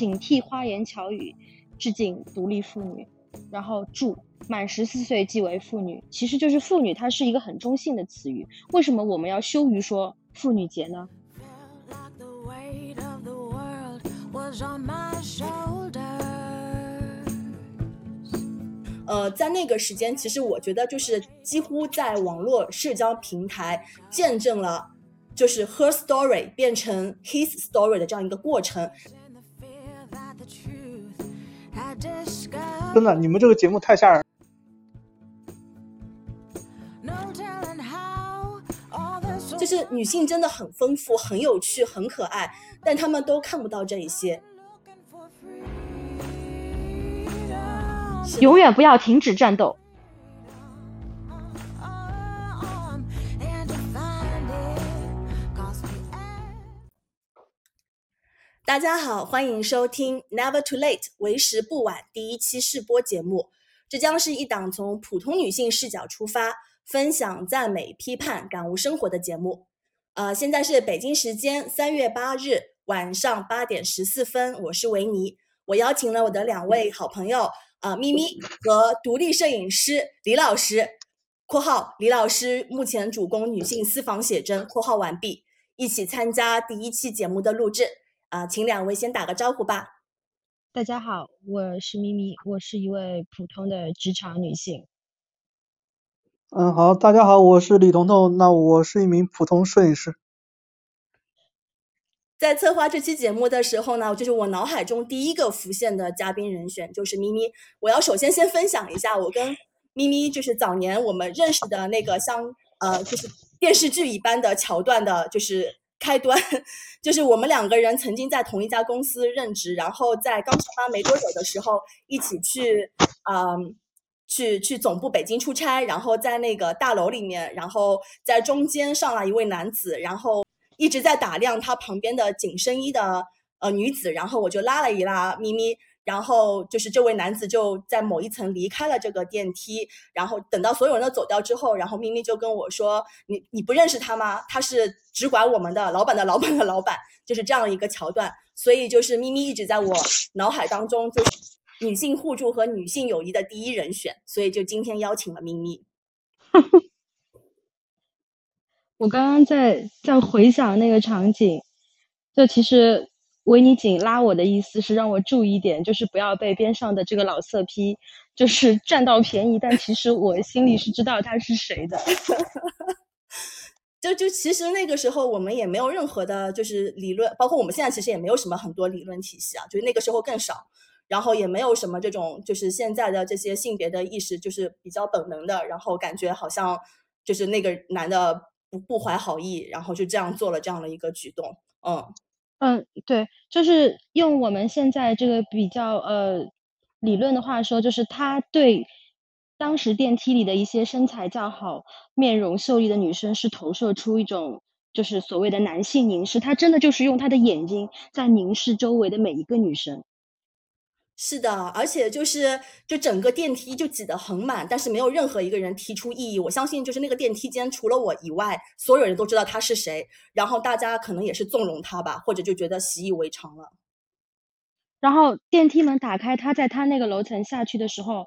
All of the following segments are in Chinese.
警惕花言巧语，致敬独立妇女。然后注满十四岁即为妇女，其实就是妇女，它是一个很中性的词语。为什么我们要羞于说妇女节呢？呃，在那个时间，其实我觉得就是几乎在网络社交平台见证了，就是 her story 变成 his story 的这样一个过程。真的，你们这个节目太吓人。就是女性真的很丰富、很有趣、很可爱，但他们都看不到这一些。永远不要停止战斗。大家好，欢迎收听 Never Too Late 为时不晚第一期试播节目。这将是一档从普通女性视角出发，分享赞美、批判、感悟生活的节目。呃，现在是北京时间三月八日晚上八点十四分，我是维尼。我邀请了我的两位好朋友，呃，咪咪和独立摄影师李老师（括号李老师目前主攻女性私房写真）（括号完毕），一起参加第一期节目的录制。啊，请两位先打个招呼吧。大家好，我是咪咪，我是一位普通的职场女性。嗯，好，大家好，我是李彤彤，那我是一名普通摄影师。在策划这期节目的时候呢，就是我脑海中第一个浮现的嘉宾人选就是咪咪。我要首先先分享一下我跟咪咪就是早年我们认识的那个像呃就是电视剧一般的桥段的，就是。开端 就是我们两个人曾经在同一家公司任职，然后在刚上班没多久的时候，一起去，嗯，去去总部北京出差，然后在那个大楼里面，然后在中间上来一位男子，然后一直在打量他旁边的紧身衣的呃女子，然后我就拉了一拉咪咪。然后就是这位男子就在某一层离开了这个电梯，然后等到所有人都走掉之后，然后咪咪就跟我说：“你你不认识他吗？他是只管我们的老板的老板的老板，就是这样一个桥段。”所以就是咪咪一直在我脑海当中就是女性互助和女性友谊的第一人选，所以就今天邀请了咪咪。我刚刚在在回想那个场景，就其实。维尼紧拉我的意思是让我注意点，就是不要被边上的这个老色批就是占到便宜。但其实我心里是知道他是谁的。就就其实那个时候我们也没有任何的，就是理论，包括我们现在其实也没有什么很多理论体系啊，就是那个时候更少，然后也没有什么这种就是现在的这些性别的意识，就是比较本能的，然后感觉好像就是那个男的不不怀好意，然后就这样做了这样的一个举动，嗯。嗯，对，就是用我们现在这个比较呃理论的话说，就是他对当时电梯里的一些身材较好、面容秀丽的女生是投射出一种就是所谓的男性凝视，他真的就是用他的眼睛在凝视周围的每一个女生。是的，而且就是就整个电梯就挤得很满，但是没有任何一个人提出异议。我相信就是那个电梯间除了我以外，所有人都知道他是谁，然后大家可能也是纵容他吧，或者就觉得习以为常了。然后电梯门打开，他在他那个楼层下去的时候，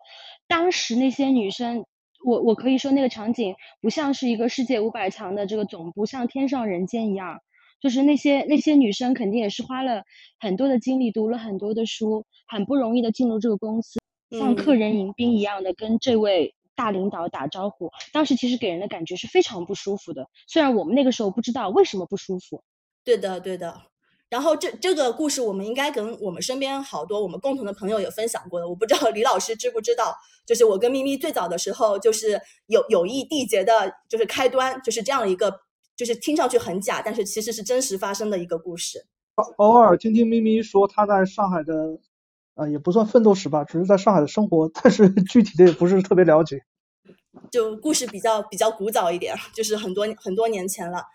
当时那些女生，我我可以说那个场景不像是一个世界五百强的这个总部，像天上人间一样。就是那些那些女生肯定也是花了很多的精力，读了很多的书，很不容易的进入这个公司，像客人迎宾一样的跟这位大领导打招呼。当时其实给人的感觉是非常不舒服的，虽然我们那个时候不知道为什么不舒服。对的，对的。然后这这个故事我们应该跟我们身边好多我们共同的朋友也分享过的，我不知道李老师知不知道，就是我跟咪咪最早的时候就是有有意缔结的，就是开端就是这样一个。就是听上去很假，但是其实是真实发生的一个故事。偶尔听听咪咪说他在上海的，呃，也不算奋斗史吧，只是在上海的生活，但是具体的也不是特别了解。就故事比较比较古早一点，就是很多很多年前了。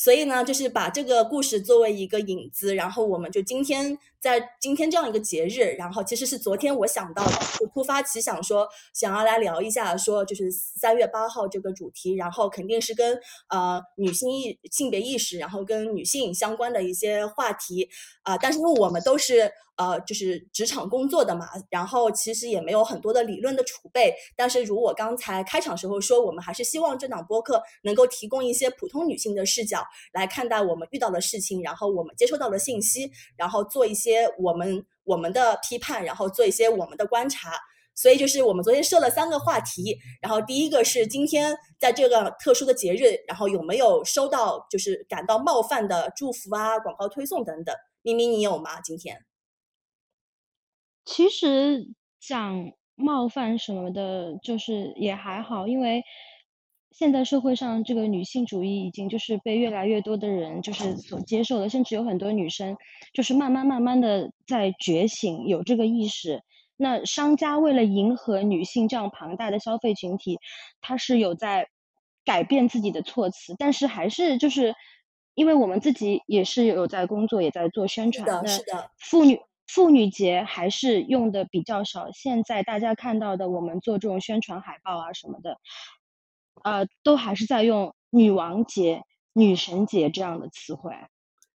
所以呢，就是把这个故事作为一个引子，然后我们就今天在今天这样一个节日，然后其实是昨天我想到的，就突发奇想说想要来聊一下，说就是三月八号这个主题，然后肯定是跟呃女性意性别意识，然后跟女性相关的一些话题。啊、但是因为我们都是呃就是职场工作的嘛，然后其实也没有很多的理论的储备，但是如我刚才开场时候说，我们还是希望这档播客能够提供一些普通女性的视角来看待我们遇到的事情，然后我们接收到的信息，然后做一些我们我们的批判，然后做一些我们的观察。所以就是我们昨天设了三个话题，然后第一个是今天在这个特殊的节日，然后有没有收到就是感到冒犯的祝福啊、广告推送等等。咪咪，你有吗？今天？其实讲冒犯什么的，就是也还好，因为现在社会上这个女性主义已经就是被越来越多的人就是所接受了，甚至有很多女生就是慢慢慢慢的在觉醒，有这个意识。那商家为了迎合女性这样庞大的消费群体，他是有在改变自己的措辞，但是还是就是因为我们自己也是有在工作，也在做宣传，是的，那是的，妇女妇女节还是用的比较少。现在大家看到的，我们做这种宣传海报啊什么的，呃，都还是在用女王节、女神节这样的词汇。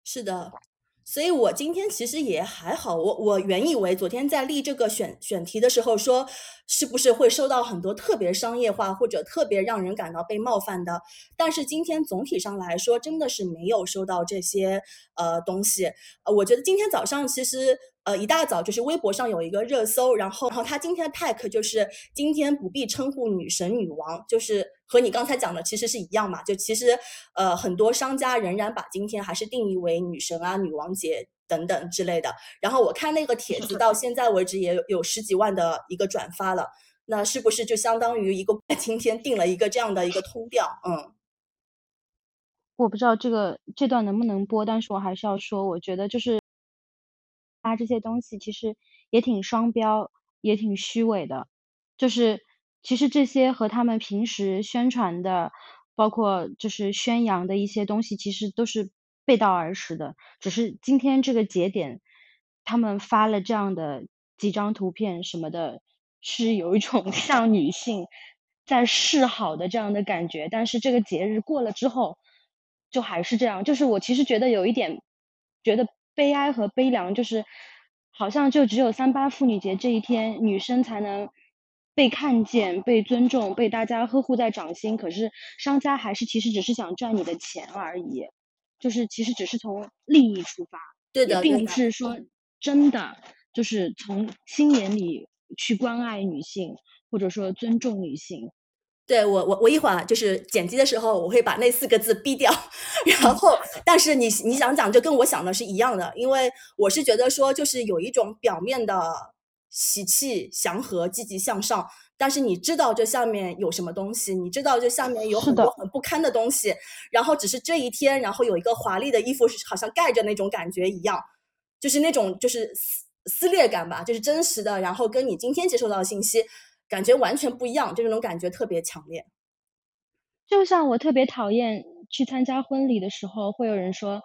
是的。所以我今天其实也还好，我我原以为昨天在立这个选选题的时候说，是不是会收到很多特别商业化或者特别让人感到被冒犯的？但是今天总体上来说，真的是没有收到这些呃东西。呃，我觉得今天早上其实呃一大早就是微博上有一个热搜，然后然后他今天的 tag 就是今天不必称呼女神女王，就是和你刚才讲的其实是一样嘛。就其实呃很多商家仍然把今天还是定义为女神啊、女王节等等之类的。然后我看那个帖子到现在为止也有有十几万的一个转发了，那是不是就相当于一个 今天定了一个这样的一个通调？嗯。我不知道这个这段能不能播，但是我还是要说，我觉得就是发这些东西其实也挺双标，也挺虚伪的。就是其实这些和他们平时宣传的，包括就是宣扬的一些东西，其实都是背道而驰的。只是今天这个节点，他们发了这样的几张图片什么的，是有一种 向女性在示好的这样的感觉。但是这个节日过了之后，就还是这样。就是我其实觉得有一点觉得悲哀和悲凉，就是好像就只有三八妇女节这一天，女生才能被看见、被尊重、被大家呵护在掌心。可是商家还是其实只是想赚你的钱而已，就是其实只是从利益出发，对的，并不。是说真的就是从心眼里去关爱女性，或者说尊重女性。对，我我我一会儿就是剪辑的时候，我会把那四个字逼掉。然后，但是你你想讲，就跟我想的是一样的，因为我是觉得说，就是有一种表面的喜气、祥和、积极向上，但是你知道这下面有什么东西，你知道这下面有很多很不堪的东西，然后只是这一天，然后有一个华丽的衣服是好像盖着那种感觉一样，就是那种就是撕撕裂感吧，就是真实的，然后跟你今天接收到的信息感觉完全不一样，就那种感觉特别强烈。就像我特别讨厌去参加婚礼的时候，会有人说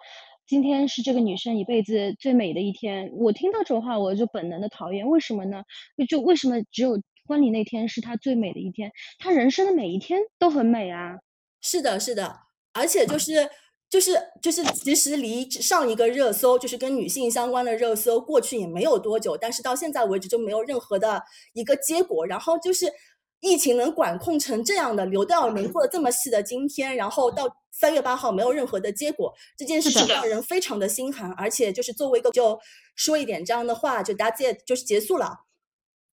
今天是这个女生一辈子最美的一天。我听到这种话，我就本能的讨厌。为什么呢？就为什么只有婚礼那天是她最美的一天？她人生的每一天都很美啊。是的，是的，而且就是就是就是，其实离上一个热搜就是跟女性相关的热搜过去也没有多久，但是到现在为止就没有任何的一个结果。然后就是疫情能管控成这样的，流调轮廓这么细的今天，然后到三月八号没有任何的结果，这件事情让人非常的心寒。而且就是作为一个就说一点这样的话，就大家就是结束了。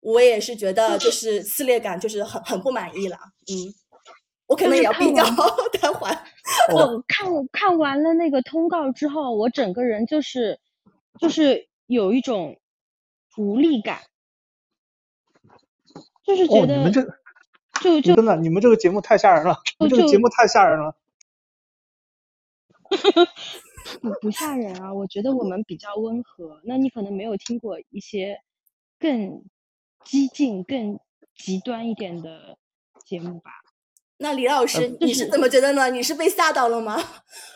我也是觉得就是撕裂感就是很很不满意了，嗯，我可能也要闭掉看完，待会儿。我看看完了那个通告之后，我整个人就是就是有一种无力感，就是觉哦，你得们这就就真的，你们这个节目太吓人了，你们这个节目太吓人了。不不吓人啊，我觉得我们比较温和。那你可能没有听过一些更激进、更极端一点的节目吧？那李老师，就你是是怎么觉得呢？你是被吓到了吗？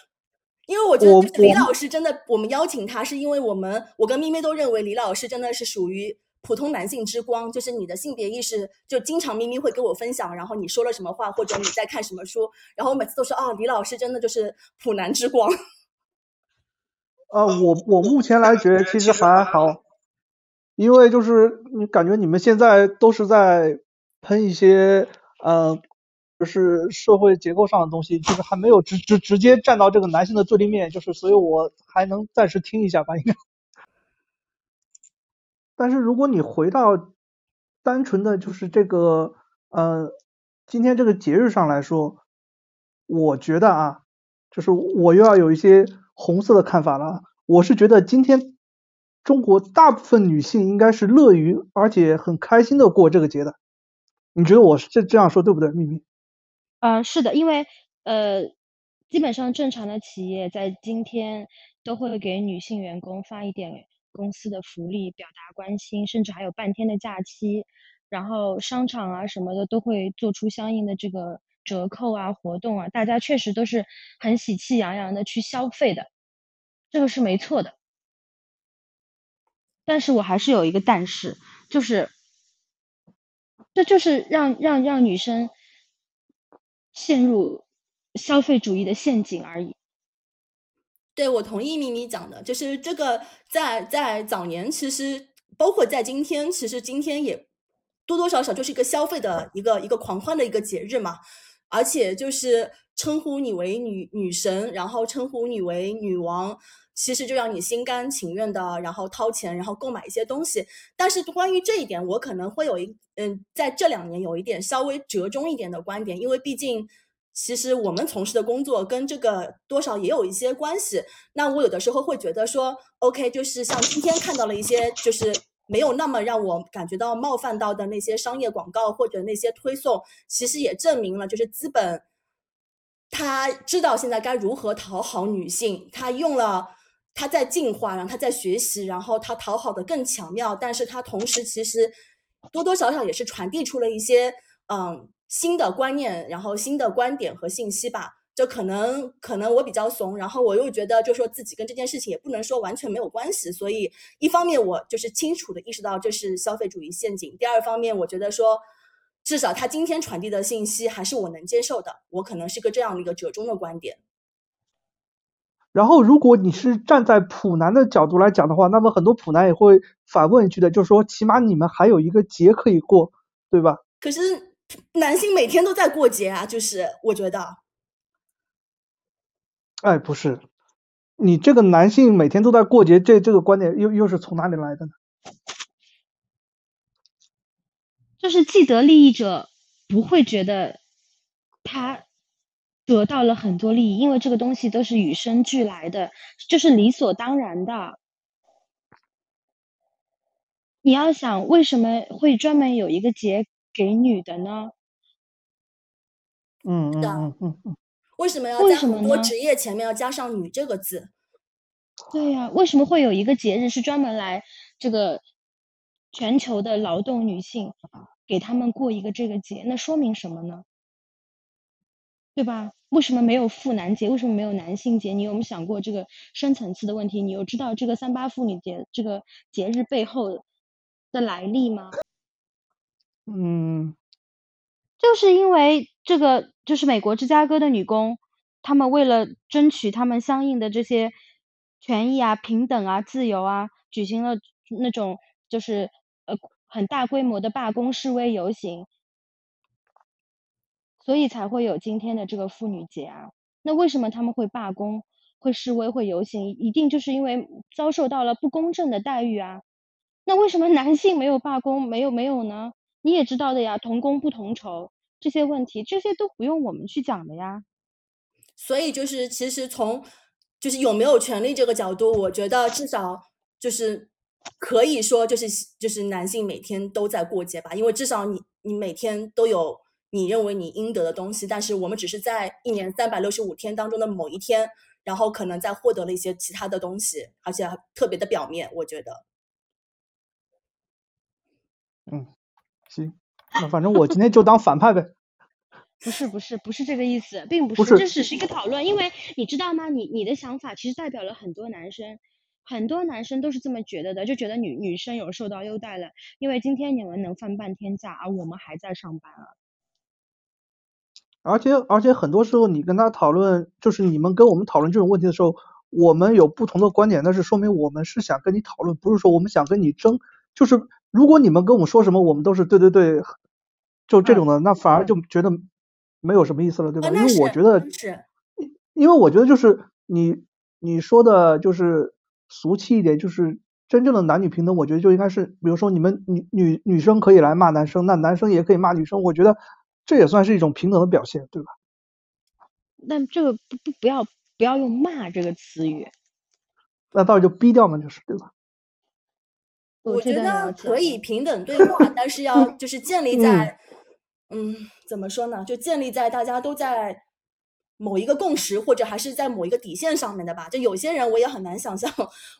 因为我觉得我李老师真的，我们邀请他是因为我们我跟咪咪都认为李老师真的是属于普通男性之光，就是你的性别意识，就经常咪咪会跟我分享，然后你说了什么话，或者你在看什么书，然后我每次都说啊，李老师真的就是普男之光。呃，我我目前来觉得其实还好，因为就是你感觉你们现在都是在喷一些呃，就是社会结构上的东西，就是还没有直直直接站到这个男性的对立面，就是所以我还能暂时听一下吧，应该。但是如果你回到单纯的就是这个呃今天这个节日上来说，我觉得啊，就是我又要有一些红色的看法了。我是觉得今天中国大部分女性应该是乐于而且很开心的过这个节的。你觉得我是这这样说对不对，秘密？嗯，是的，因为呃，基本上正常的企业在今天都会给女性员工发一点公司的福利，表达关心，甚至还有半天的假期。然后商场啊什么的都会做出相应的这个折扣啊活动啊，大家确实都是很喜气洋洋的去消费的，这个是没错的。但是我还是有一个但是，就是这就是让让让女生陷入消费主义的陷阱而已。对，我同意咪咪讲的，就是这个在在早年，其实包括在今天，其实今天也多多少少就是一个消费的一个一个狂欢的一个节日嘛，而且就是称呼你为女女神，然后称呼你为女王，其实就让你心甘情愿的，然后掏钱，然后购买一些东西。但是关于这一点，我可能会有一嗯，在这两年有一点稍微折中一点的观点，因为毕竟。其实我们从事的工作跟这个多少也有一些关系。那我有的时候会觉得说，OK，就是像今天看到了一些，就是没有那么让我感觉到冒犯到的那些商业广告或者那些推送，其实也证明了，就是资本他知道现在该如何讨好女性，他用了他在进化，然后他在学习，然后他讨好的更巧妙，但是他同时其实多多少少也是传递出了一些嗯。新的观念，然后新的观点和信息吧，就可能可能我比较怂，然后我又觉得就说自己跟这件事情也不能说完全没有关系，所以一方面我就是清楚的意识到这是消费主义陷阱，第二方面我觉得说至少他今天传递的信息还是我能接受的，我可能是个这样的一个折中的观点。然后如果你是站在普男的角度来讲的话，那么很多普男也会反问一句的，就是说起码你们还有一个节可以过，对吧？可是。男性每天都在过节啊，就是我觉得，哎，不是，你这个男性每天都在过节，这这个观点又又是从哪里来的呢？就是既得利益者不会觉得他得到了很多利益，因为这个东西都是与生俱来的，就是理所当然的。你要想为什么会专门有一个节？给女的呢？嗯嗯嗯嗯嗯，为什么要在很多职业前面要加上“女”这个字？对呀，为什么会有一个节日是专门来这个全球的劳动女性给他们过一个这个节？那说明什么呢？对吧？为什么没有妇男节？为什么没有男性节？你有没有想过这个深层次的问题？你有知道这个三八妇女节这个节日背后的来历吗？嗯，就是因为这个，就是美国芝加哥的女工，她们为了争取她们相应的这些权益啊、平等啊、自由啊，举行了那种就是呃很大规模的罢工、示威、游行，所以才会有今天的这个妇女节啊。那为什么他们会罢工、会示威、会游行？一定就是因为遭受到了不公正的待遇啊。那为什么男性没有罢工、没有没有呢？你也知道的呀，同工不同酬这些问题，这些都不用我们去讲的呀。所以就是，其实从就是有没有权利这个角度，我觉得至少就是可以说，就是就是男性每天都在过节吧，因为至少你你每天都有你认为你应得的东西，但是我们只是在一年三百六十五天当中的某一天，然后可能在获得了一些其他的东西，而且特别的表面，我觉得。嗯。行，那反正我今天就当反派呗。不是不是不是这个意思，并不不是，这只是一个讨论，因为你知道吗？你你的想法其实代表了很多男生，很多男生都是这么觉得的，就觉得女女生有受到优待了，因为今天你们能放半天假，而我们还在上班啊。而且而且很多时候你跟他讨论，就是你们跟我们讨论这种问题的时候，我们有不同的观点，那是说明我们是想跟你讨论，不是说我们想跟你争。就是如果你们跟我们说什么，我们都是对对对，就这种的，那反而就觉得没有什么意思了，对吧？啊，因为我觉得，是，因为我觉得就是你你说的就是俗气一点，就是真正的男女平等，我觉得就应该是，比如说你们女女女生可以来骂男生，那男生也可以骂女生，我觉得这也算是一种平等的表现，对吧？那这个不不不要不要用骂这个词语，那到底就逼掉嘛，就是对吧？我觉得可以平等对话，但是要就是建立在，嗯，怎么说呢？就建立在大家都在某一个共识，或者还是在某一个底线上面的吧。就有些人我也很难想象，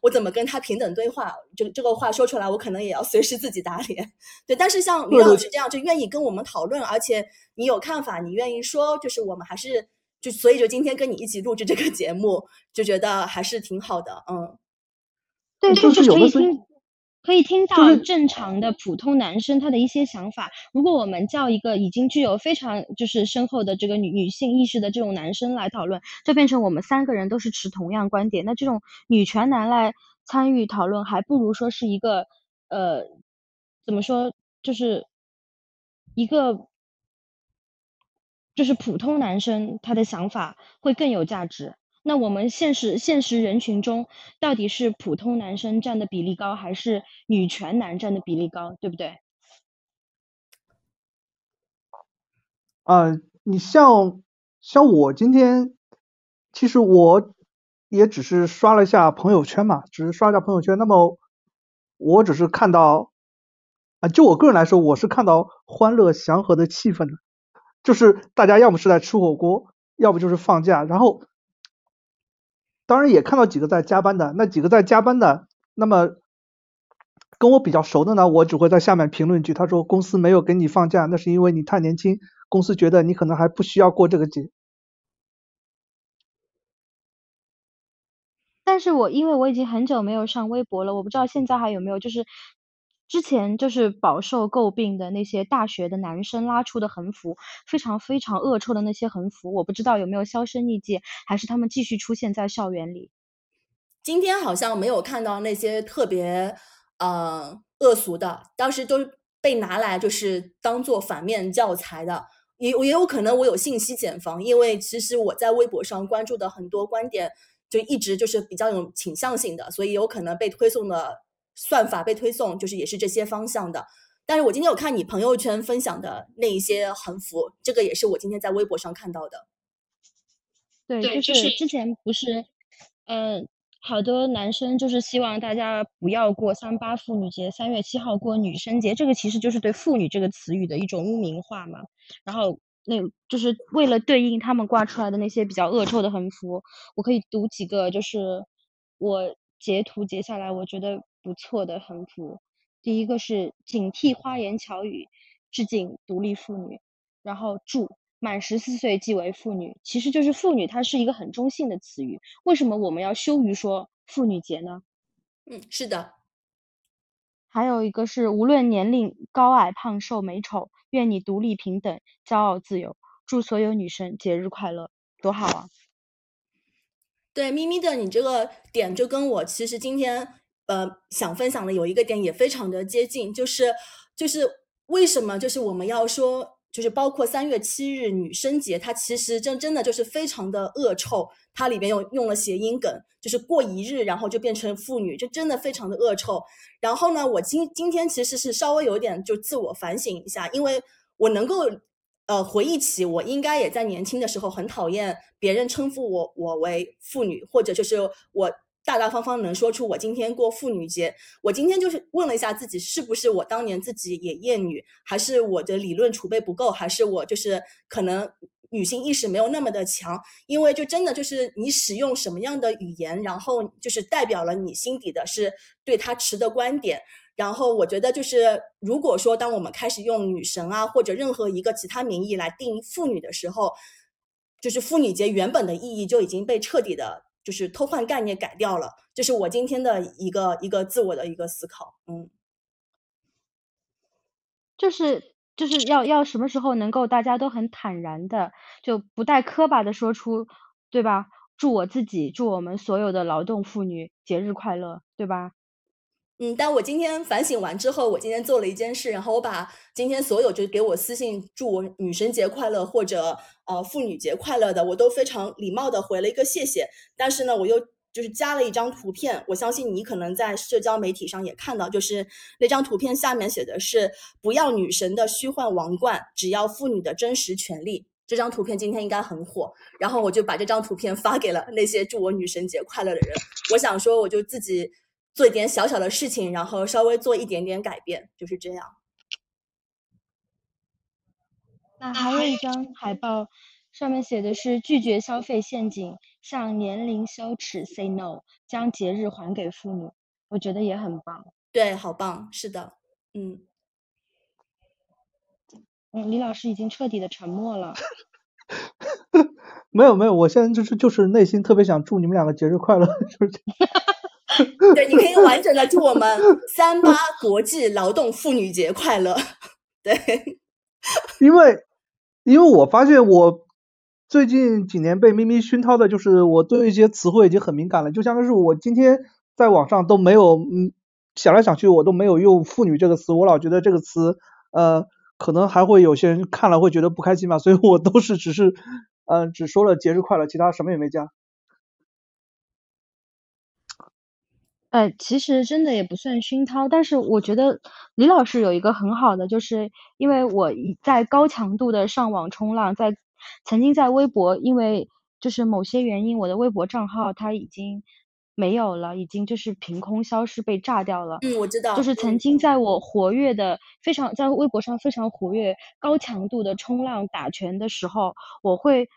我怎么跟他平等对话。这这个话说出来，我可能也要随时自己打脸。对，但是像李老师这样，就愿意跟我们讨论，而且你有看法，你愿意说，就是我们还是就所以就今天跟你一起录制这个节目，就觉得还是挺好的。嗯，对，就就是是有的时候可以听，到正常的普通男生他的一些想法。如果我们叫一个已经具有非常就是深厚的这个女女性意识的这种男生来讨论，就变成我们三个人都是持同样观点。那这种女权男来参与讨论，还不如说是一个呃，怎么说，就是一个就是普通男生他的想法会更有价值。那我们现实现实人群中，到底是普通男生占的比例高，还是女权男占的比例高，对不对？啊、你像像我今天，其实我也只是刷了一下朋友圈嘛，只是刷一下朋友圈。那么我只是看到啊、就我个人来说，我是看到欢乐祥和的气氛的，就是大家要么是在吃火锅，要不就是放假，然后当然也看到几个在加班的，那几个在加班的，那么跟我比较熟的呢，我只会在下面评论一句，他说公司没有给你放假，那是因为你太年轻，公司觉得你可能还不需要过这个节。但是我因为我已经很久没有上微博了，我不知道现在还有没有，就是之前就是饱受诟病的那些大学的男生拉出的横幅，非常非常恶臭的那些横幅，我不知道有没有销声匿迹，还是他们继续出现在校园里。今天好像没有看到那些特别呃恶俗的，当时都被拿来就是当做反面教材的。也也有可能我有信息茧房，因为其实我在微博上关注的很多观点，就一直就是比较有倾向性的，所以有可能被推送的算法被推送就是也是这些方向的。但是我今天有看你朋友圈分享的那一些横幅，这个也是我今天在微博上看到的。对，就就是是之前不是，呃，好多男生就是希望大家不要过三八妇女节，三月七号过女生节，这个其实就是对“妇女”这个词语的一种污名化嘛。然后那就是为了对应他们挂出来的那些比较恶臭的横幅，我可以读几个，就是我截图截下来我觉得不错的横幅。第一个是警惕花言巧语，致敬独立妇女。然后祝满十四岁即为妇女，其实就是妇女，它是一个很中性的词语。为什么我们要羞于说妇女节呢？嗯，是的，还有一个是无论年龄高矮胖瘦美丑，愿你独立平等，骄傲自由。祝所有女生节日快乐，多好啊！对咪咪的你这个点就跟我其实今天呃想分享的有一个点也非常的接近，就是就是为什么就是我们要说。就是包括三月七日女生节，它其实真真的就是非常的恶臭，它里边用用了谐音梗，就是过一日，然后就变成妇女，就真的非常的恶臭。然后呢，我今今天其实是稍微有点就自我反省一下，因为我能够呃回忆起我应该也在年轻的时候很讨厌别人称呼我我为妇女，或者就是我。大大方方能说出我今天过妇女节，我今天就是问了一下自己，是不是我当年自己也厌女，还是我的理论储备不够，还是我就是可能女性意识没有那么的强？因为就真的就是你使用什么样的语言，然后就是代表了你心底的是对他持的观点。然后我觉得就是，如果说当我们开始用女神啊或者任何一个其他名义来定义妇女的时候，就是妇女节原本的意义就已经被彻底的，就是偷换概念改掉了。这是我今天的一个一个自我的一个思考。嗯，就是就是要要什么时候能够大家都很坦然的，就不带磕巴的说出，对吧？祝我自己，祝我们所有的劳动妇女节日快乐，对吧？嗯，但我今天反省完之后，我今天做了一件事，然后我把今天所有就是给我私信祝我女神节快乐或者呃妇女节快乐的，我都非常礼貌的回了一个谢谢。但是呢，我又就是加了一张图片，我相信你可能在社交媒体上也看到，就是那张图片下面写的是“不要女神的虚幻王冠，只要妇女的真实权利”。这张图片今天应该很火，然后我就把这张图片发给了那些祝我女神节快乐的人。我想说，我就自己做一点小小的事情，然后稍微做一点点改变，就是这样。那还有一张海报，上面写的是拒绝消费陷阱，向年龄羞耻 say no，将节日还给妇女，我觉得也很棒。对，好棒，是的，嗯。嗯，李老师已经彻底的沉默了。没有没有，我现在就是就是内心特别想祝你们两个节日快乐，就是这样。对，你可以完整的祝我们三八国际劳动妇女节快乐。对，因为因为我发现我最近几年被咪咪熏陶的，就是我对一些词汇已经很敏感了，就像是我今天在网上都没有，嗯，想来想去我都没有用“妇女”这个词，我老觉得这个词，呃，可能还会有些人看了会觉得不开心吧，所以我都是只是，嗯、只说了节日快乐，其他什么也没加。呃，其实真的也不算熏陶，但是我觉得李老师有一个很好的，就是因为我在高强度的上网冲浪，在曾经在微博，因为就是某些原因，我的微博账号它已经没有了，已经就是凭空消失被炸掉了。嗯，我知道。就是曾经在我活跃的非常在微博上非常活跃、高强度的冲浪打拳的时候，我会。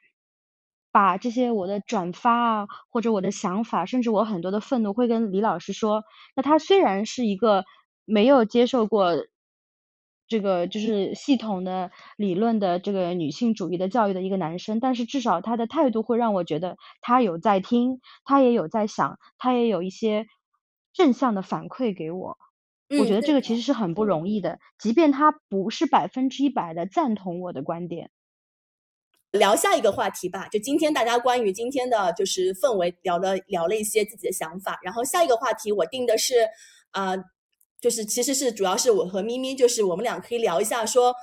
把这些我的转发啊，或者我的想法，甚至我很多的愤怒，会跟李老师说。那他虽然是一个没有接受过这个就是系统的理论的这个女性主义的教育的一个男生，但是至少他的态度会让我觉得他有在听，他也有在想，他也有一些正向的反馈给我。嗯、我觉得这个其实是很不容易的，即便他不是百分之一百的赞同我的观点。聊下一个话题吧，就今天大家关于今天的就是氛围聊了聊了一些自己的想法，然后下一个话题我定的是，呃，就是其实是主要是我和咪咪，就是我们俩可以聊一下说，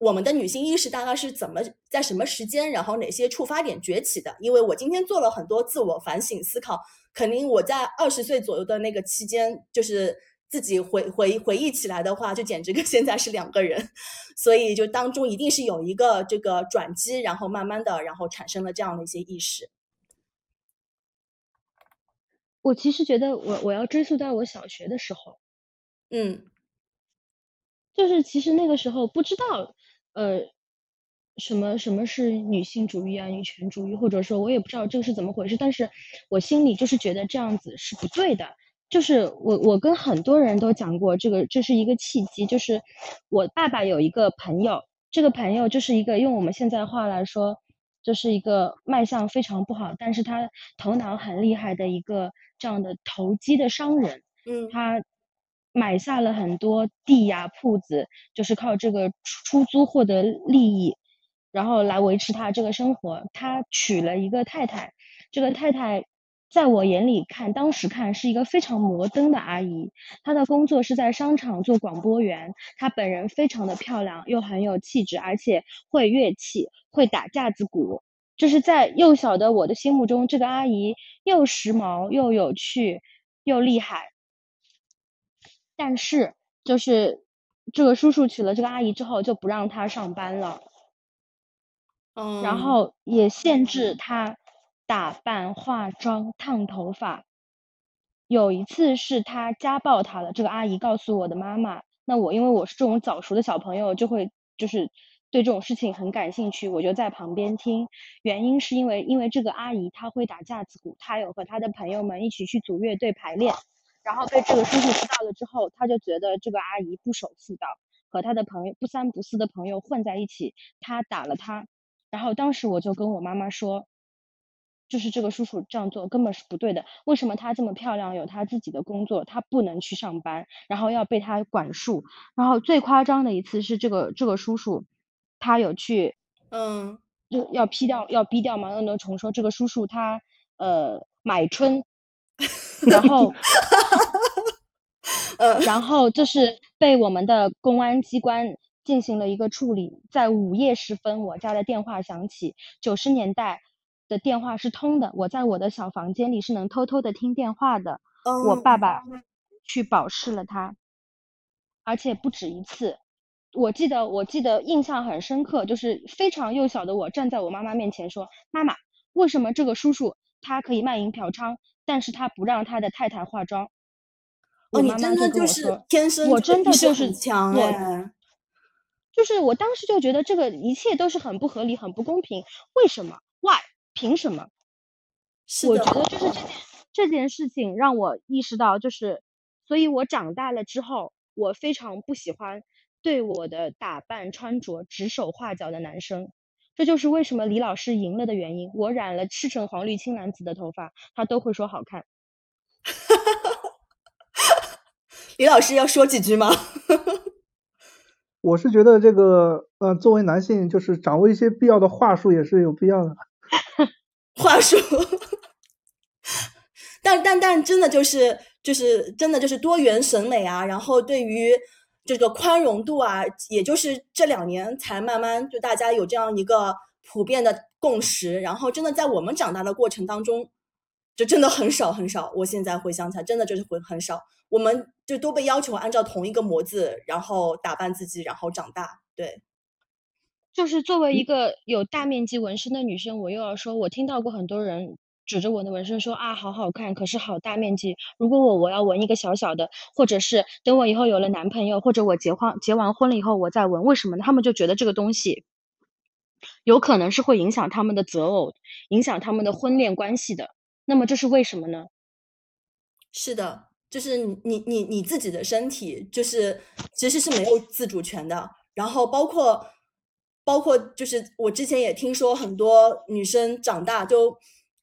我们的女性意识大概是怎么在什么时间，然后哪些触发点崛起的？因为我今天做了很多自我反省思考，肯定我在二十岁左右的那个期间，就是。自己回回回忆起来的话，就简直跟现在是两个人，所以就当中一定是有一个这个转机，然后慢慢的，然后产生了这样的一些意识。我其实觉得我我要追溯到我小学的时候，嗯，就是其实那个时候不知道呃什么什么是女性主义啊、女权主义，或者说我也不知道这个是怎么回事，但是我心里就是觉得这样子是不对的。就是我，我跟很多人都讲过这个，这是一个契机。就是我爸爸有一个朋友，这个朋友就是一个用我们现在话来说，就是一个卖相非常不好，但是他头脑很厉害的一个这样的投机的商人。嗯，他买下了很多地呀、铺子，就是靠这个出租获得利益，然后来维持他这个生活。他娶了一个太太，这个太太。在我眼里看，当时看是一个非常摩登的阿姨。她的工作是在商场做广播员。她本人非常的漂亮，又很有气质，而且会乐器，会打架子鼓。就是在幼小的我的心目中，这个阿姨又时髦又有趣又厉害。但是，就是这个叔叔娶了这个阿姨之后，就不让她上班了。嗯，然后也限制她。打扮、化妆、烫头发。有一次是他家暴他了，这个阿姨告诉我的妈妈。那我因为我是这种早熟的小朋友，就会就是对这种事情很感兴趣，我就在旁边听。原因是因为因为这个阿姨她会打架子鼓，她有和她的朋友们一起去组乐队排练。然后被这个叔叔知道了之后，他就觉得这个阿姨不守妇道，和他的朋友不三不四的朋友混在一起，他打了他。然后当时我就跟我妈妈说，就是这个叔叔这样做根本是不对的。为什么他这么漂亮，有他自己的工作，他不能去上班，然后要被他管束？然后最夸张的一次是这个这个叔叔，他有去，嗯，就要批掉要逼掉毛泽东重说这个叔叔他呃买春，然后。呃，然后就是被我们的公安机关进行了一个处理，在午夜时分，我家的电话响起。九十年代的电话是通的，我在我的小房间里是能偷偷的听电话的。我爸爸去保释了他，而且不止一次。我记得，我记得印象很深刻，就是非常幼小的我站在我妈妈面前说：“妈妈，为什么这个叔叔他可以卖淫嫖娼，但是他不让他的太太化妆？”哦，你真的就是天生，我真的就是强哎，就是我当时就觉得这个一切都是很不合理、很不公平。为什么？Why？凭什么？我觉得就是这件这件事情让我意识到，就是所以我长大了之后，我非常不喜欢对我的打扮穿着指手画脚的男生。这就是为什么李老师赢了的原因。我染了赤橙黄绿青蓝紫的头发，他都会说好看。李老师要说几句吗？我是觉得这个，呃，作为男性，就是掌握一些必要的话术也是有必要的。话术，但但但真的就是就是真的就是多元审美啊，然后对于这个宽容度啊，也就是这两年才慢慢就大家有这样一个普遍的共识，然后真的在我们长大的过程当中。就真的很少很少，我现在回想起来，真的就是会很少。我们就都被要求按照同一个模子，然后打扮自己，然后长大。对，就是作为一个有大面积纹身的女生，我又要说，我听到过很多人指着我的纹身说啊，好好看，可是好大面积。如果我我要纹一个小小的，或者是等我以后有了男朋友，或者我结婚结完婚了以后我再纹，为什么呢？他们就觉得这个东西有可能是会影响他们的择偶，影响他们的婚恋关系的。那么这是为什么呢？是的，就是你你你自己的身体，就是其实是没有自主权的。然后包括包括，就是我之前也听说很多女生长大就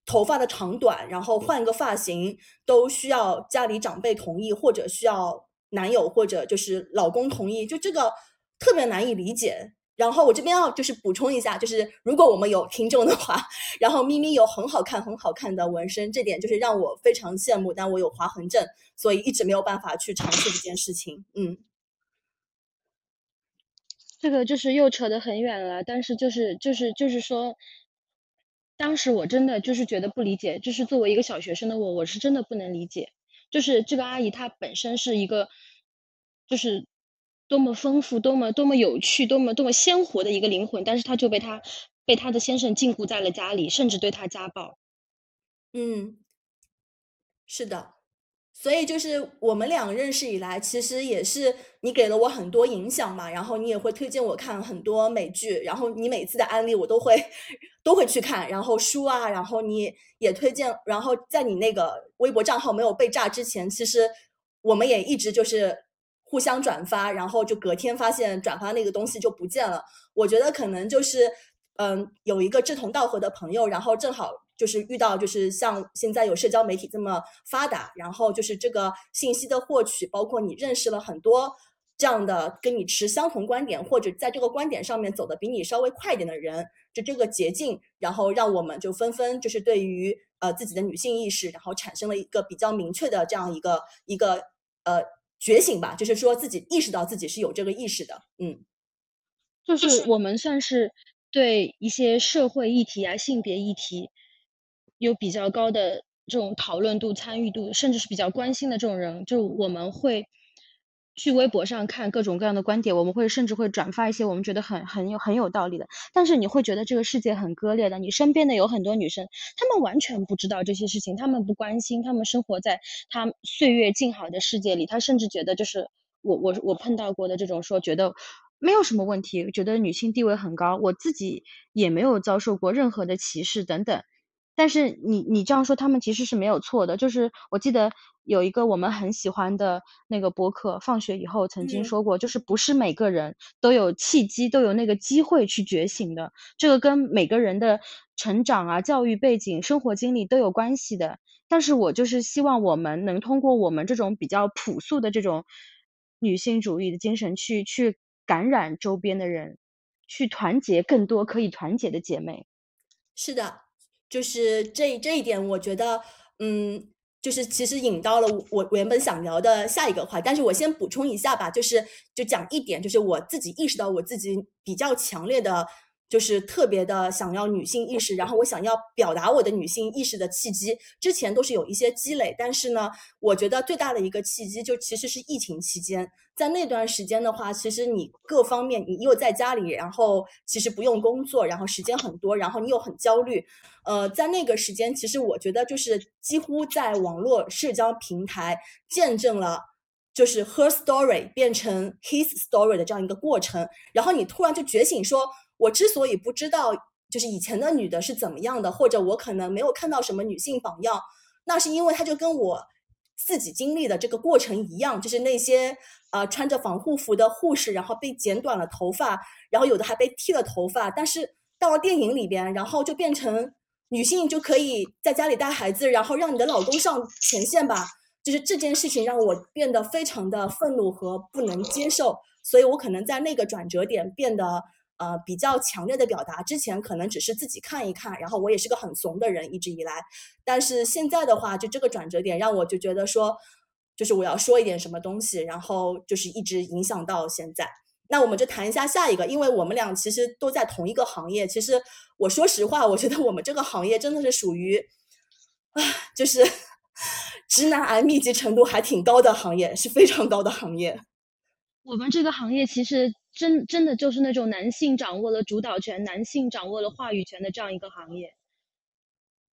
头发的长短，然后换个发型都需要家里长辈同意，或者需要男友或者就是老公同意，就这个特别难以理解。然后我这边要就是补充一下，就是如果我们有听众的话，然后咪咪有很好看很好看的纹身，这点就是让我非常羡慕。但我有划痕症，所以一直没有办法去尝试这件事情。嗯，这个就是又扯得很远了。但是就是就是就是说，当时我真的就是觉得不理解，就是作为一个小学生的我，我是真的不能理解。就是这个阿姨她本身是一个，就是。多么丰富，多么多么有趣，多么多么鲜活的一个灵魂，但是他就被他被他的先生禁锢在了家里，甚至对他家暴。嗯，是的，所以就是我们俩认识以来，其实也是你给了我很多影响嘛，然后你也会推荐我看很多美剧，然后你每次的安利我都会都会去看，然后书啊，然后你也推荐，然后在你那个微博账号没有被炸之前，其实我们也一直就是。互相转发，然后就隔天发现转发那个东西就不见了。我觉得可能就是，嗯，有一个志同道合的朋友，然后正好就是遇到，就是像现在有社交媒体这么发达，然后就是这个信息的获取，包括你认识了很多这样的跟你持相同观点，或者在这个观点上面走的比你稍微快一点的人，就这个捷径，然后让我们就纷纷就是对于呃自己的女性意识，然后产生了一个比较明确的这样一个一个呃。觉醒吧，就是说自己意识到自己是有这个意识的，嗯，就是我们算是对一些社会议题啊、性别议题有比较高的这种讨论度、参与度，甚至是比较关心的这种人，就我们会。去微博上看各种各样的观点，我们会甚至会转发一些我们觉得很很有很有道理的。但是你会觉得这个世界很割裂的。你身边的有很多女生，她们完全不知道这些事情，她们不关心，她们生活在她岁月静好的世界里。她甚至觉得，就是我我我碰到过的这种说，觉得没有什么问题，觉得女性地位很高，我自己也没有遭受过任何的歧视等等。但是你你这样说，他们其实是没有错的。就是我记得有一个我们很喜欢的那个博客，放学以后曾经嗯说过，就是不是每个人都有契机，都有那个机会去觉醒的。这个跟每个人的成长啊、教育背景、生活经历都有关系的。但是我就是希望我们能通过我们这种比较朴素的这种女性主义的精神去去感染周边的人，去团结更多可以团结的姐妹。是的，就是这这一点，我觉得，嗯，就是其实引到了我我原本想聊的下一个话，但是我先补充一下吧，就是就讲一点，就是我自己意识到我自己比较强烈的，就是特别的想要女性意识，然后我想要表达我的女性意识的契机，之前都是有一些积累，但是呢，我觉得最大的一个契机就其实是疫情期间，在那段时间的话，其实你各方面你又在家里，然后其实不用工作，然后时间很多，然后你又很焦虑，呃，在那个时间，其实我觉得就是几乎在网络社交平台见证了。就是 her story 变成 his story 的这样一个过程，然后你突然就觉醒说，我之所以不知道就是以前的女的是怎么样的，或者我可能没有看到什么女性榜样，那是因为她就跟我自己经历的这个过程一样，就是那些呃穿着防护服的护士，然后被剪短了头发，然后有的还被剃了头发，但是到了电影里边，然后就变成女性就可以在家里带孩子，然后让你的老公上前线吧。就是这件事情让我变得非常的愤怒和不能接受，所以我可能在那个转折点变得呃比较强烈的表达。之前可能只是自己看一看，然后我也是个很怂的人一直以来，但是现在的话，就这个转折点让我就觉得说，就是我要说一点什么东西，然后就是一直影响到现在。那我们就谈一下下一个，因为我们俩其实都在同一个行业。其实我说实话，我觉得我们这个行业真的是属于，啊，就是。直男癌密集程度还挺高的行业，是非常高的行业。我们这个行业其实真真的就是那种男性掌握了主导权、男性掌握了话语权的这样一个行业。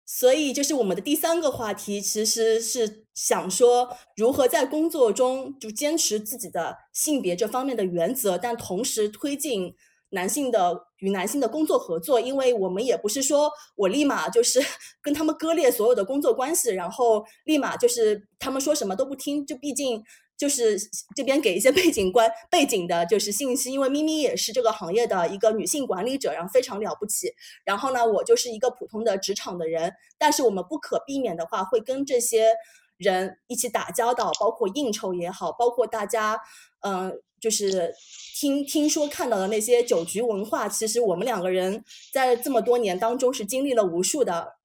所以，就是我们的第三个话题，其实是想说如何在工作中就坚持自己的性别这方面的原则，但同时推进。男性的与男性的工作合作，因为我们也不是说我立马就是 跟他们割裂所有的工作关系，然后立马就是他们说什么都不听，就毕竟就是这边给一些背景关背景的就是信息，因为咪咪也是这个行业的一个女性管理者，然后非常了不起。然后呢，我就是一个普通的职场的人，但是我们不可避免的话会跟这些人一起打交道，包括应酬也好，包括大家嗯、就是。听听说看到的那些酒局文化，其实我们两个人在这么多年当中是经历了无数的，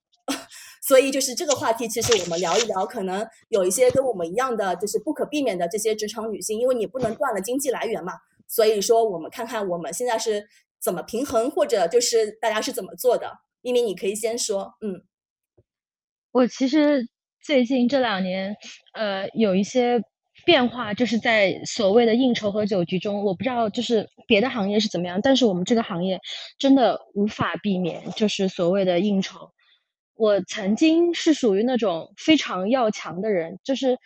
所以就是这个话题，其实我们聊一聊，可能有一些跟我们一样的，就是不可避免的这些职场女性，因为你不能断了经济来源嘛，所以说我们看看我们现在是怎么平衡，或者就是大家是怎么做的。咪咪，你可以先说，嗯，我其实最近这两年，呃，有一些。变化就是在所谓的应酬和酒局中，我不知道就是别的行业是怎么样，但是我们这个行业真的无法避免，就是所谓的应酬。我曾经是属于那种非常要强的人，就是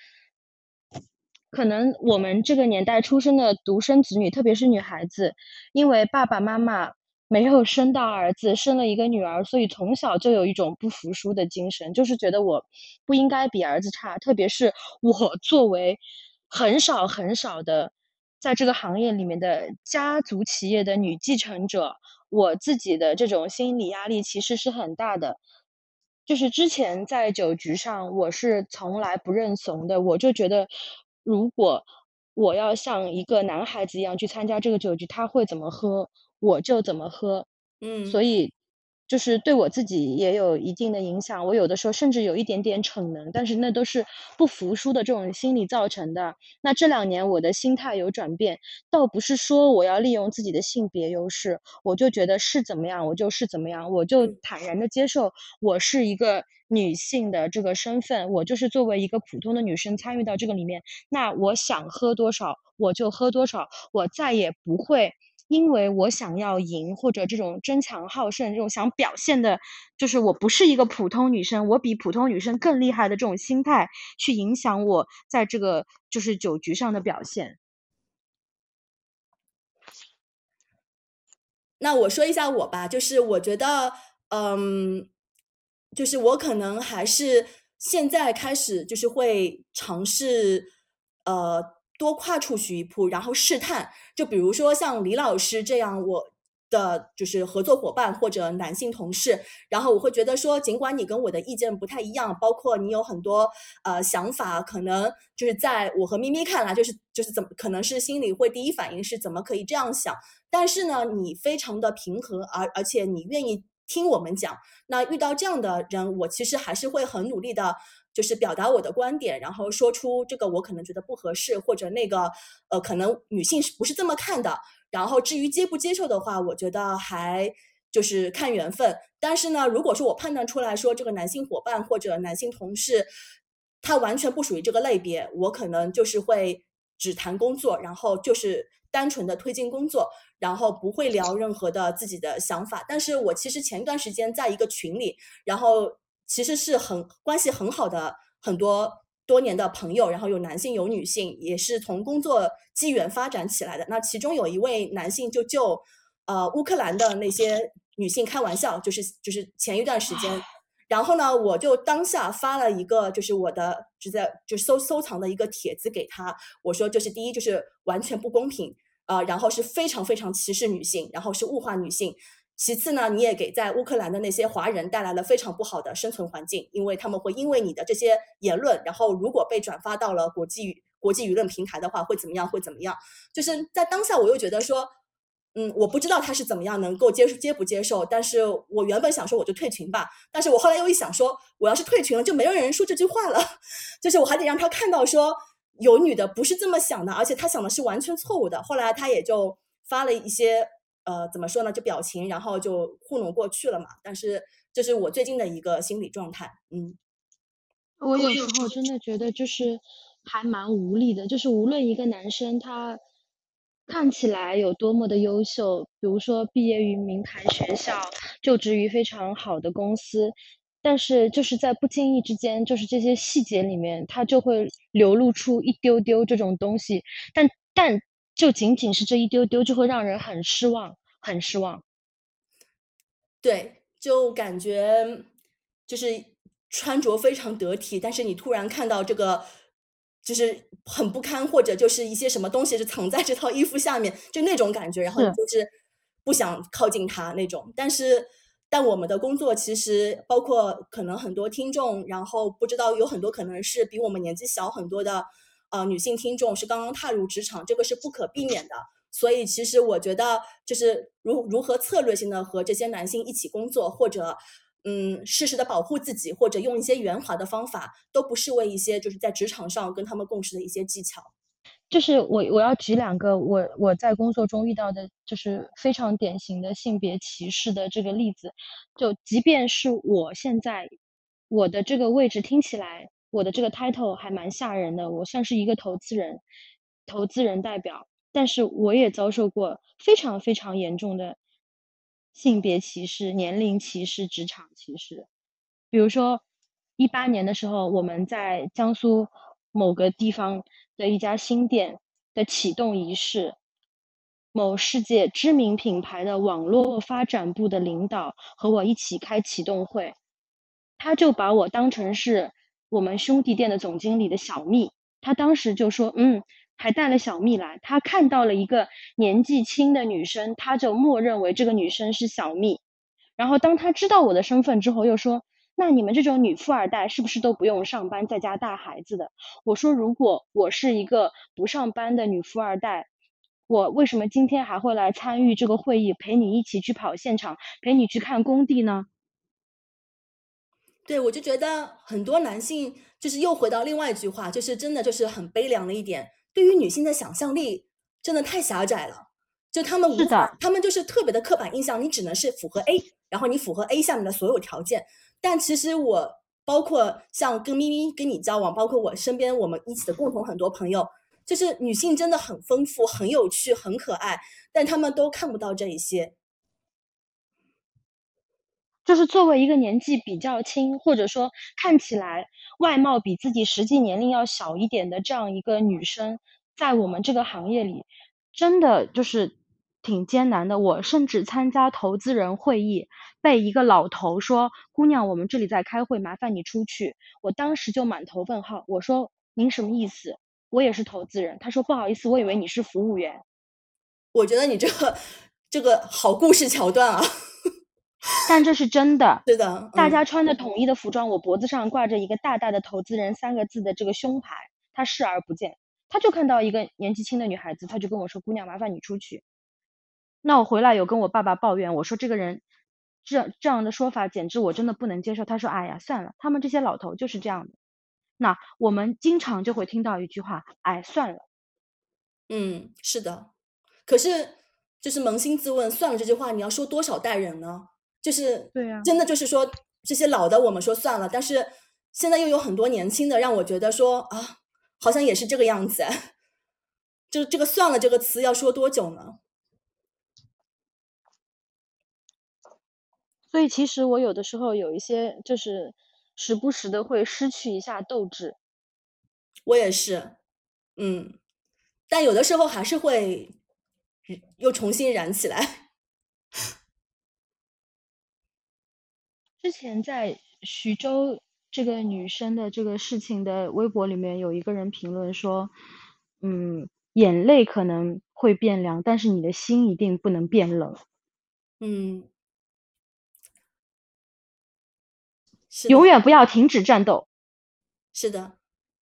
可能我们这个年代出生的独生子女，特别是女孩子，因为爸爸妈妈没有生到儿子，生了一个女儿，所以从小就有一种不服输的精神，就是觉得我不应该比儿子差，特别是我作为。很少很少的，在这个行业里面的家族企业的女继承者，我自己的这种心理压力其实是很大的。就是之前在酒局上，我是从来不认怂的，我就觉得，如果我要像一个男孩子一样去参加这个酒局，他会怎么喝，我就怎么喝。嗯，所以。就是对我自己也有一定的影响，我有的时候甚至有一点点逞能，但是那都是不服输的这种心理造成的。那这两年我的心态有转变，倒不是说我要利用自己的性别优势，我就觉得是怎么样我就是怎么样，我就坦然的接受我是一个女性的这个身份，我就是作为一个普通的女生参与到这个里面，那我想喝多少我就喝多少，我再也不会。因为我想要赢，或者这种争强好胜，这种想表现的，就是我不是一个普通女生，我比普通女生更厉害的这种心态，去影响我在这个就是酒局上的表现。那我说一下我吧，就是我觉得，嗯，就是我可能还是现在开始就是会尝试，呃，多跨出去一步，然后试探。就比如说像李老师这样，我的就是合作伙伴或者男性同事，然后我会觉得说，尽管你跟我的意见不太一样，包括你有很多呃想法，可能就是在我和咪咪看来，就是就是怎么可能是心里会第一反应是怎么可以这样想，但是呢，你非常的平和，而而且你愿意听我们讲。那遇到这样的人，我其实还是会很努力的，就是表达我的观点，然后说出这个我可能觉得不合适，或者那个呃可能女性是不是这么看的。然后至于接不接受的话，我觉得还就是看缘分。但是呢，如果说我判断出来说这个男性伙伴或者男性同事，他完全不属于这个类别，我可能就是会只谈工作，然后就是单纯的推进工作，然后不会聊任何的自己的想法。但是我其实前段时间在一个群里，然后其实是很关系很好的很多。多年的朋友，然后有男性有女性，也是从工作机缘发展起来的。那其中有一位男性就就呃乌克兰的那些女性开玩笑，就是就是前一段时间，然后呢，我就当下发了一个就是我的就在就收收藏的一个帖子给他，我说就是第一就是完全不公平啊，然后是非常非常歧视女性，然后是物化女性。其次呢，你也给在乌克兰的那些华人带来了非常不好的生存环境，因为他们会因为你的这些言论，然后如果被转发到了国际国际舆论平台的话，会怎么样？会怎么样？就是在当下，我又觉得说，嗯，我不知道他是怎么样能够接接不接受，但是我原本想说我就退群吧，但是我后来又一想说，我要是退群了，就没有人说这句话了，就是我还得让他看到说有女的不是这么想的，而且他想的是完全错误的。后来他也就发了一些。呃，怎么说呢？就表情，然后就糊弄过去了嘛。但是这是我最近的一个心理状态。嗯，我有时候真的觉得就是还蛮无力的。就是无论一个男生他看起来有多么的优秀，比如说毕业于名牌学校，就职于非常好的公司，但是就是在不经意之间，就是这些细节里面，他就会流露出一丢丢这种东西。但但。就仅仅是这一丢丢，就会让人很失望，很失望。对，就感觉就是穿着非常得体，但是你突然看到这个，就是很不堪，或者就是一些什么东西是藏在这套衣服下面，就那种感觉，然后就是不想靠近他那种。但是，但我们的工作其实包括可能很多听众，然后不知道有很多可能是比我们年纪小很多的。呃，女性听众是刚刚踏入职场，这个是不可避免的。所以，其实我觉得，就是如如何策略性的和这些男性一起工作，或者，嗯，适时的保护自己，或者用一些圆滑的方法，都不失为一些就是在职场上跟他们共事的一些技巧。就是我我要举两个我我在工作中遇到的，就是非常典型的性别歧视的这个例子。就即便是我现在我的这个位置听起来。我的这个 title 还蛮吓人的，我算是一个投资人，投资人代表，但是我也遭受过非常非常严重的性别歧视、年龄歧视、职场歧视。比如说，一八年的时候，我们在江苏某个地方的一家新店的启动仪式，某世界知名品牌的网络发展部的领导和我一起开启动会，他就把我当成是。我们兄弟店的总经理的小蜜，他当时就说：“嗯，还带了小蜜来。他看到了一个年纪轻的女生，他就默认为这个女生是小蜜。然后当他知道我的身份之后，又说：‘那你们这种女富二代是不是都不用上班，在家带孩子的？’我说：‘如果我是一个不上班的女富二代，我为什么今天还会来参与这个会议，陪你一起去跑现场，陪你去看工地呢？’”对，我就觉得很多男性就是又回到另外一句话，就是真的就是很悲凉的一点，对于女性的想象力真的太狭窄了。就他们无法，他们就是特别的刻板印象，你只能是符合 A，然后你符合 A 下面的所有条件。但其实我包括像跟咪咪跟你交往，包括我身边我们一起的共同很多朋友，就是女性真的很丰富、很有趣、很可爱，但他们都看不到这一些。就是作为一个年纪比较轻，或者说看起来外貌比自己实际年龄要小一点的这样一个女生，在我们这个行业里，真的就是挺艰难的。我甚至参加投资人会议，被一个老头说：“姑娘，我们这里在开会，麻烦你出去。”我当时就满头问号，我说：“您什么意思？我也是投资人。”他说：“不好意思，我以为你是服务员。”我觉得你这个这个好故事桥段啊，但这是真的。是的，大家穿的统一的服装，我脖子上挂着一个大大的“投资人”三个字的这个胸牌，他视而不见。他就看到一个年纪轻的女孩子，他就跟我说：“姑娘，麻烦你出去。”那我回来有跟我爸爸抱怨，我说这个人这这样的说法简直我真的不能接受。他说：“哎呀，算了，他们这些老头就是这样的。”那我们经常就会听到一句话：“哎，算了。”嗯，是的。可是就是扪心自问，“算了”这句话你要说多少代人呢？就是对呀，真的就是说这些老的我们说算了，但是现在又有很多年轻的，让我觉得说啊。好像也是这个样子，就这个“算了”这个词要说多久呢？所以其实我有的时候有一些，就是时不时的会失去一下斗志。我也是，嗯，但有的时候还是会又重新燃起来。之前在徐州。这个女生的这个事情的微博里面有一个人评论说，嗯，眼泪可能会变凉，但是你的心一定不能变冷。嗯，永远不要停止战斗。是的，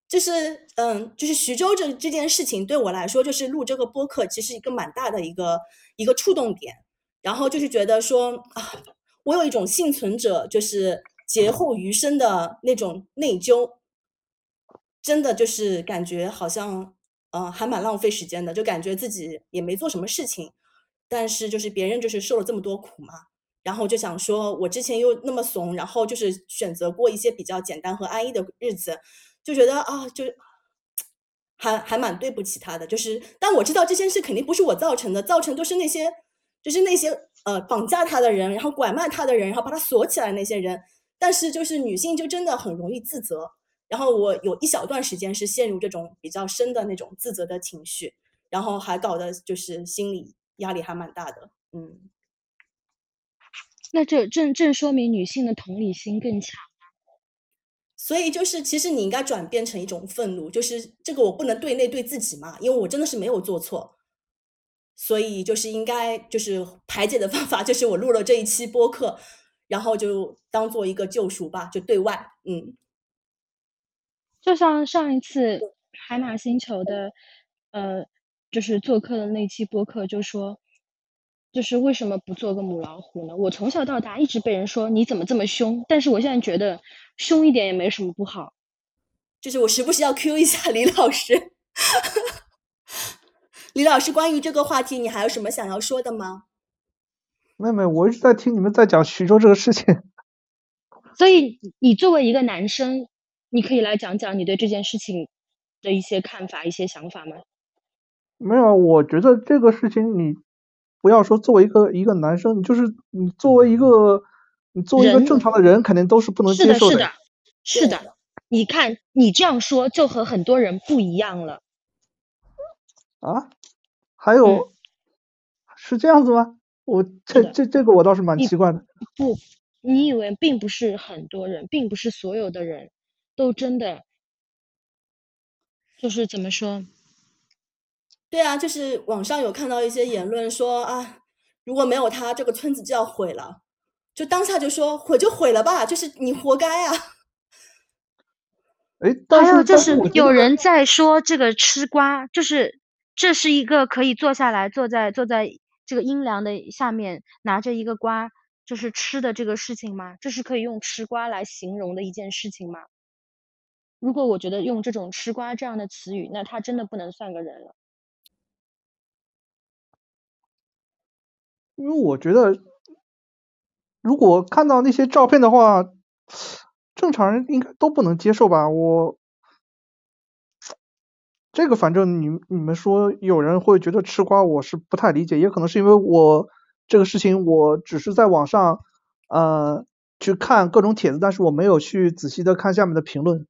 就是嗯，就是徐州这这件事情对我来说，就是录这个播客，其实一个蛮大的一个一个触动点。然后就是觉得说啊，我有一种幸存者，就是。劫后余生的那种内疚，真的就是感觉好像，呃，还蛮浪费时间的，就感觉自己也没做什么事情，但是就是别人就是受了这么多苦嘛，然后就想说，我之前又那么怂，然后就是选择过一些比较简单和安逸的日子，就觉得啊，就还还蛮对不起他的，就是，但我知道这件事肯定不是我造成的，造成都是那些，就是那些呃绑架他的人，然后拐卖他的人，然后把他锁起来那些人。但是就是女性就真的很容易自责，然后我有一小段时间是陷入这种比较深的那种自责的情绪，然后还搞得就是心理压力还蛮大的，嗯。那这正正说明女性的同理心更强所以就是其实你应该转变成一种愤怒，就是这个我不能对内对自己嘛，因为我真的是没有做错，所以就是应该就是排解的方法就是我录了这一期播客。然后就当做一个救赎吧，就对外，嗯，就像上一次海马星球的，呃，就是做客的那期播客，就说，就是为什么不做个母老虎呢？我从小到大一直被人说你怎么这么凶，但是我现在觉得凶一点也没什么不好。就是我时不时要 Q 一下 李老师，李老师，关于这个话题，你还有什么想要说的吗？妹妹，我一直在听你们在讲徐州这个事情，所以你作为一个男生，你可以来讲讲你对这件事情的一些看法、一些想法吗？没有，我觉得这个事情你不要说作为一个一个男生，你就是你作为一个你作为一个正常的人，肯定都是不能接受的。是的，是的，是的。你看你这样说，就和很多人不一样了。啊？还有是这样子吗？我这这这个我倒是蛮奇怪的。不，你以为并不是很多人，并不是所有的人都真的，就是怎么说？对啊，就是网上有看到一些言论说啊，如果没有他，这个村子就要毁了，就当下就说毁就毁了吧，就是你活该啊。哎，还有就是有人在说这个吃瓜，就是这是一个可以坐下来坐在坐在。这个阴凉的下面拿着一个瓜，就是吃的这个事情吗？这是可以用吃瓜来形容的一件事情吗？如果我觉得用这种吃瓜这样的词语，那他真的不能算个人了。因为我觉得，如果看到那些照片的话，正常人应该都不能接受吧？我。这个反正你你们说有人会觉得吃瓜，我是不太理解，也可能是因为我这个事情我只是在网上呃去看各种帖子，但是我没有去仔细的看下面的评论。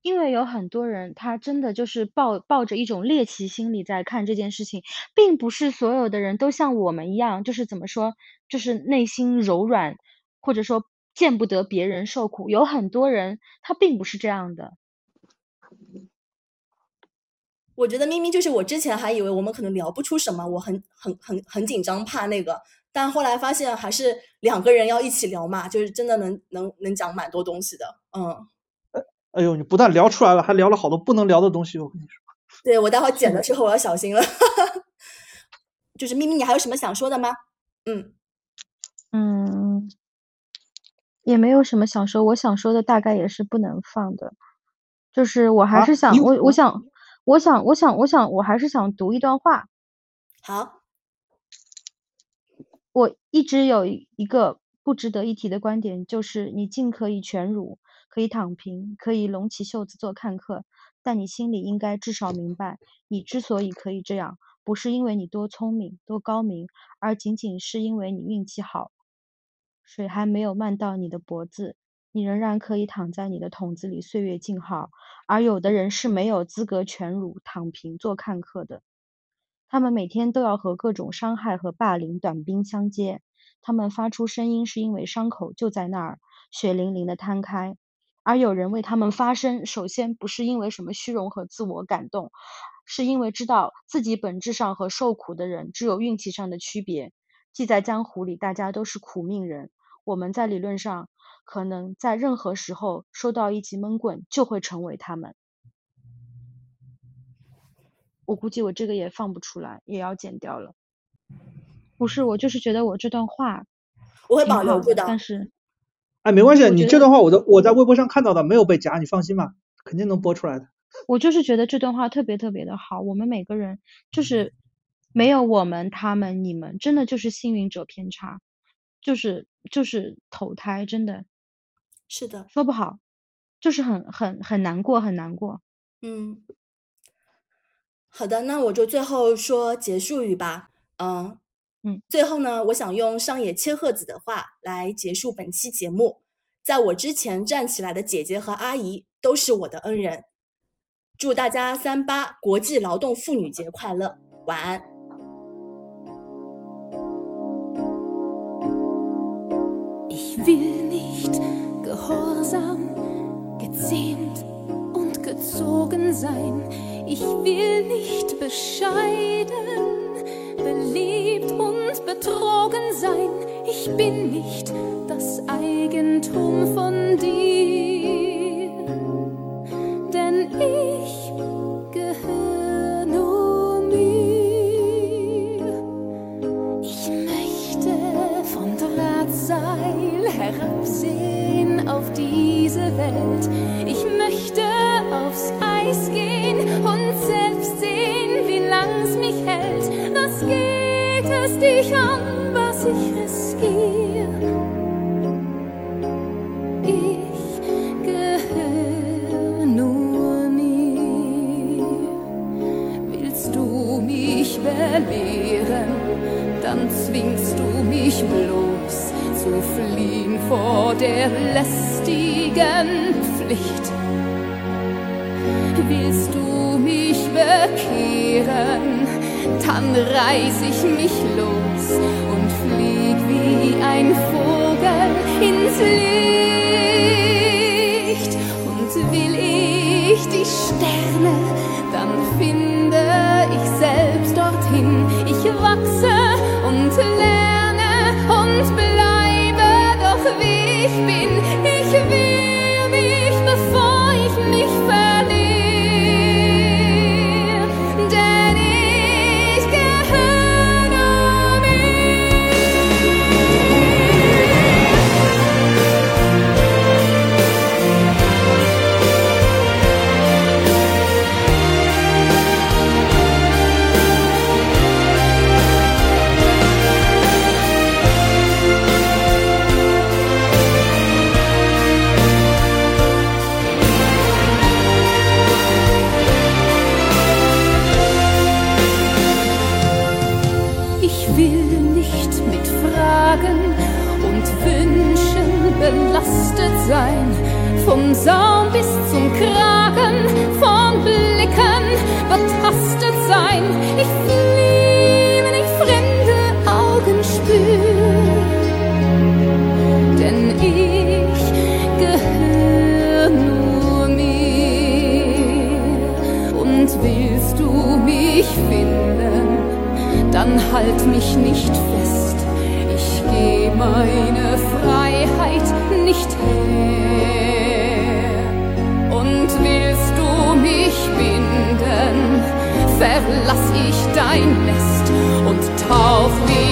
因为有很多人，他真的就是抱抱着一种猎奇心理在看这件事情，并不是所有的人都像我们一样，就是怎么说，就是内心柔软，或者说见不得别人受苦。有很多人他并不是这样的。我觉得咪咪就是我之前还以为我们可能聊不出什么，我很很很很紧张怕那个，但后来发现还是两个人要一起聊嘛，就是真的能能能讲蛮多东西的，嗯。哎呦，你不但聊出来了，还聊了好多不能聊的东西，我跟你说。对，我待会剪的时候我要小心了。就是咪咪，你还有什么想说的吗？嗯嗯，也没有什么想说，我想说的大概也是不能放的。就是我还是想，我我想，我想，我想，我想，我还是想读一段话。好。我一直有一个不值得一提的观点，就是你尽可以全儒。可以躺平，可以拢起袖子做看客，但你心里应该至少明白，你之所以可以这样，不是因为你多聪明、多高明，而仅仅是因为你运气好。水还没有漫到你的脖子，你仍然可以躺在你的桶子里岁月静好。而有的人是没有资格全儒、躺平、做看客的，他们每天都要和各种伤害和霸凌短兵相接，他们发出声音是因为伤口就在那儿，血淋淋的摊开。而有人为他们发声，首先不是因为什么虚荣和自我感动，是因为知道自己本质上和受苦的人只有运气上的区别。既在江湖里，大家都是苦命人，我们在理论上可能在任何时候收到一记闷棍，就会成为他们。我估计我这个也放不出来，也要剪掉了。不是，我就是觉得我这段话我会保留住的，但是。哎，没关系，你这段话我都我在微博上看到的，没有被夹，你放心吧，肯定能播出来的。我就是觉得这段话特别特别的好，我们每个人就是没有我们、他们、你们，真的就是幸运者偏差，就是就是投胎，真的是的，说不好，就是很很很难过，很难过。嗯，好的，那我就最后说结束语吧，嗯。嗯，最后呢，我想用上野千鹤子的话来结束本期节目。在我之前站起来的姐姐和阿姨都是我的恩人。祝大家三八国际劳动妇女节快乐，晚安。Betrogen sein. Ich bin nicht das Eigentum von dir, denn ich gehöre nur mir. Ich möchte vom Drahtseil herabsehen auf diese Welt. Ich möchte aufs Eis gehen und selbst sehen, wie lang's mich hält. Das geht es dich an, was ich riskiere. Reiß ich mich los und flieg wie ein Vogel ins Licht. Und will ich die Sterne, belastet sein, vom Saum bis zum Kragen, von Blicken betastet sein. Ich fliehe, wenn ich fremde Augen spür, denn ich gehöre nur mir. Und willst du mich finden, dann halt mich nicht fest meine Freiheit nicht her. Und willst du mich binden, verlass ich dein Nest und tauch wieder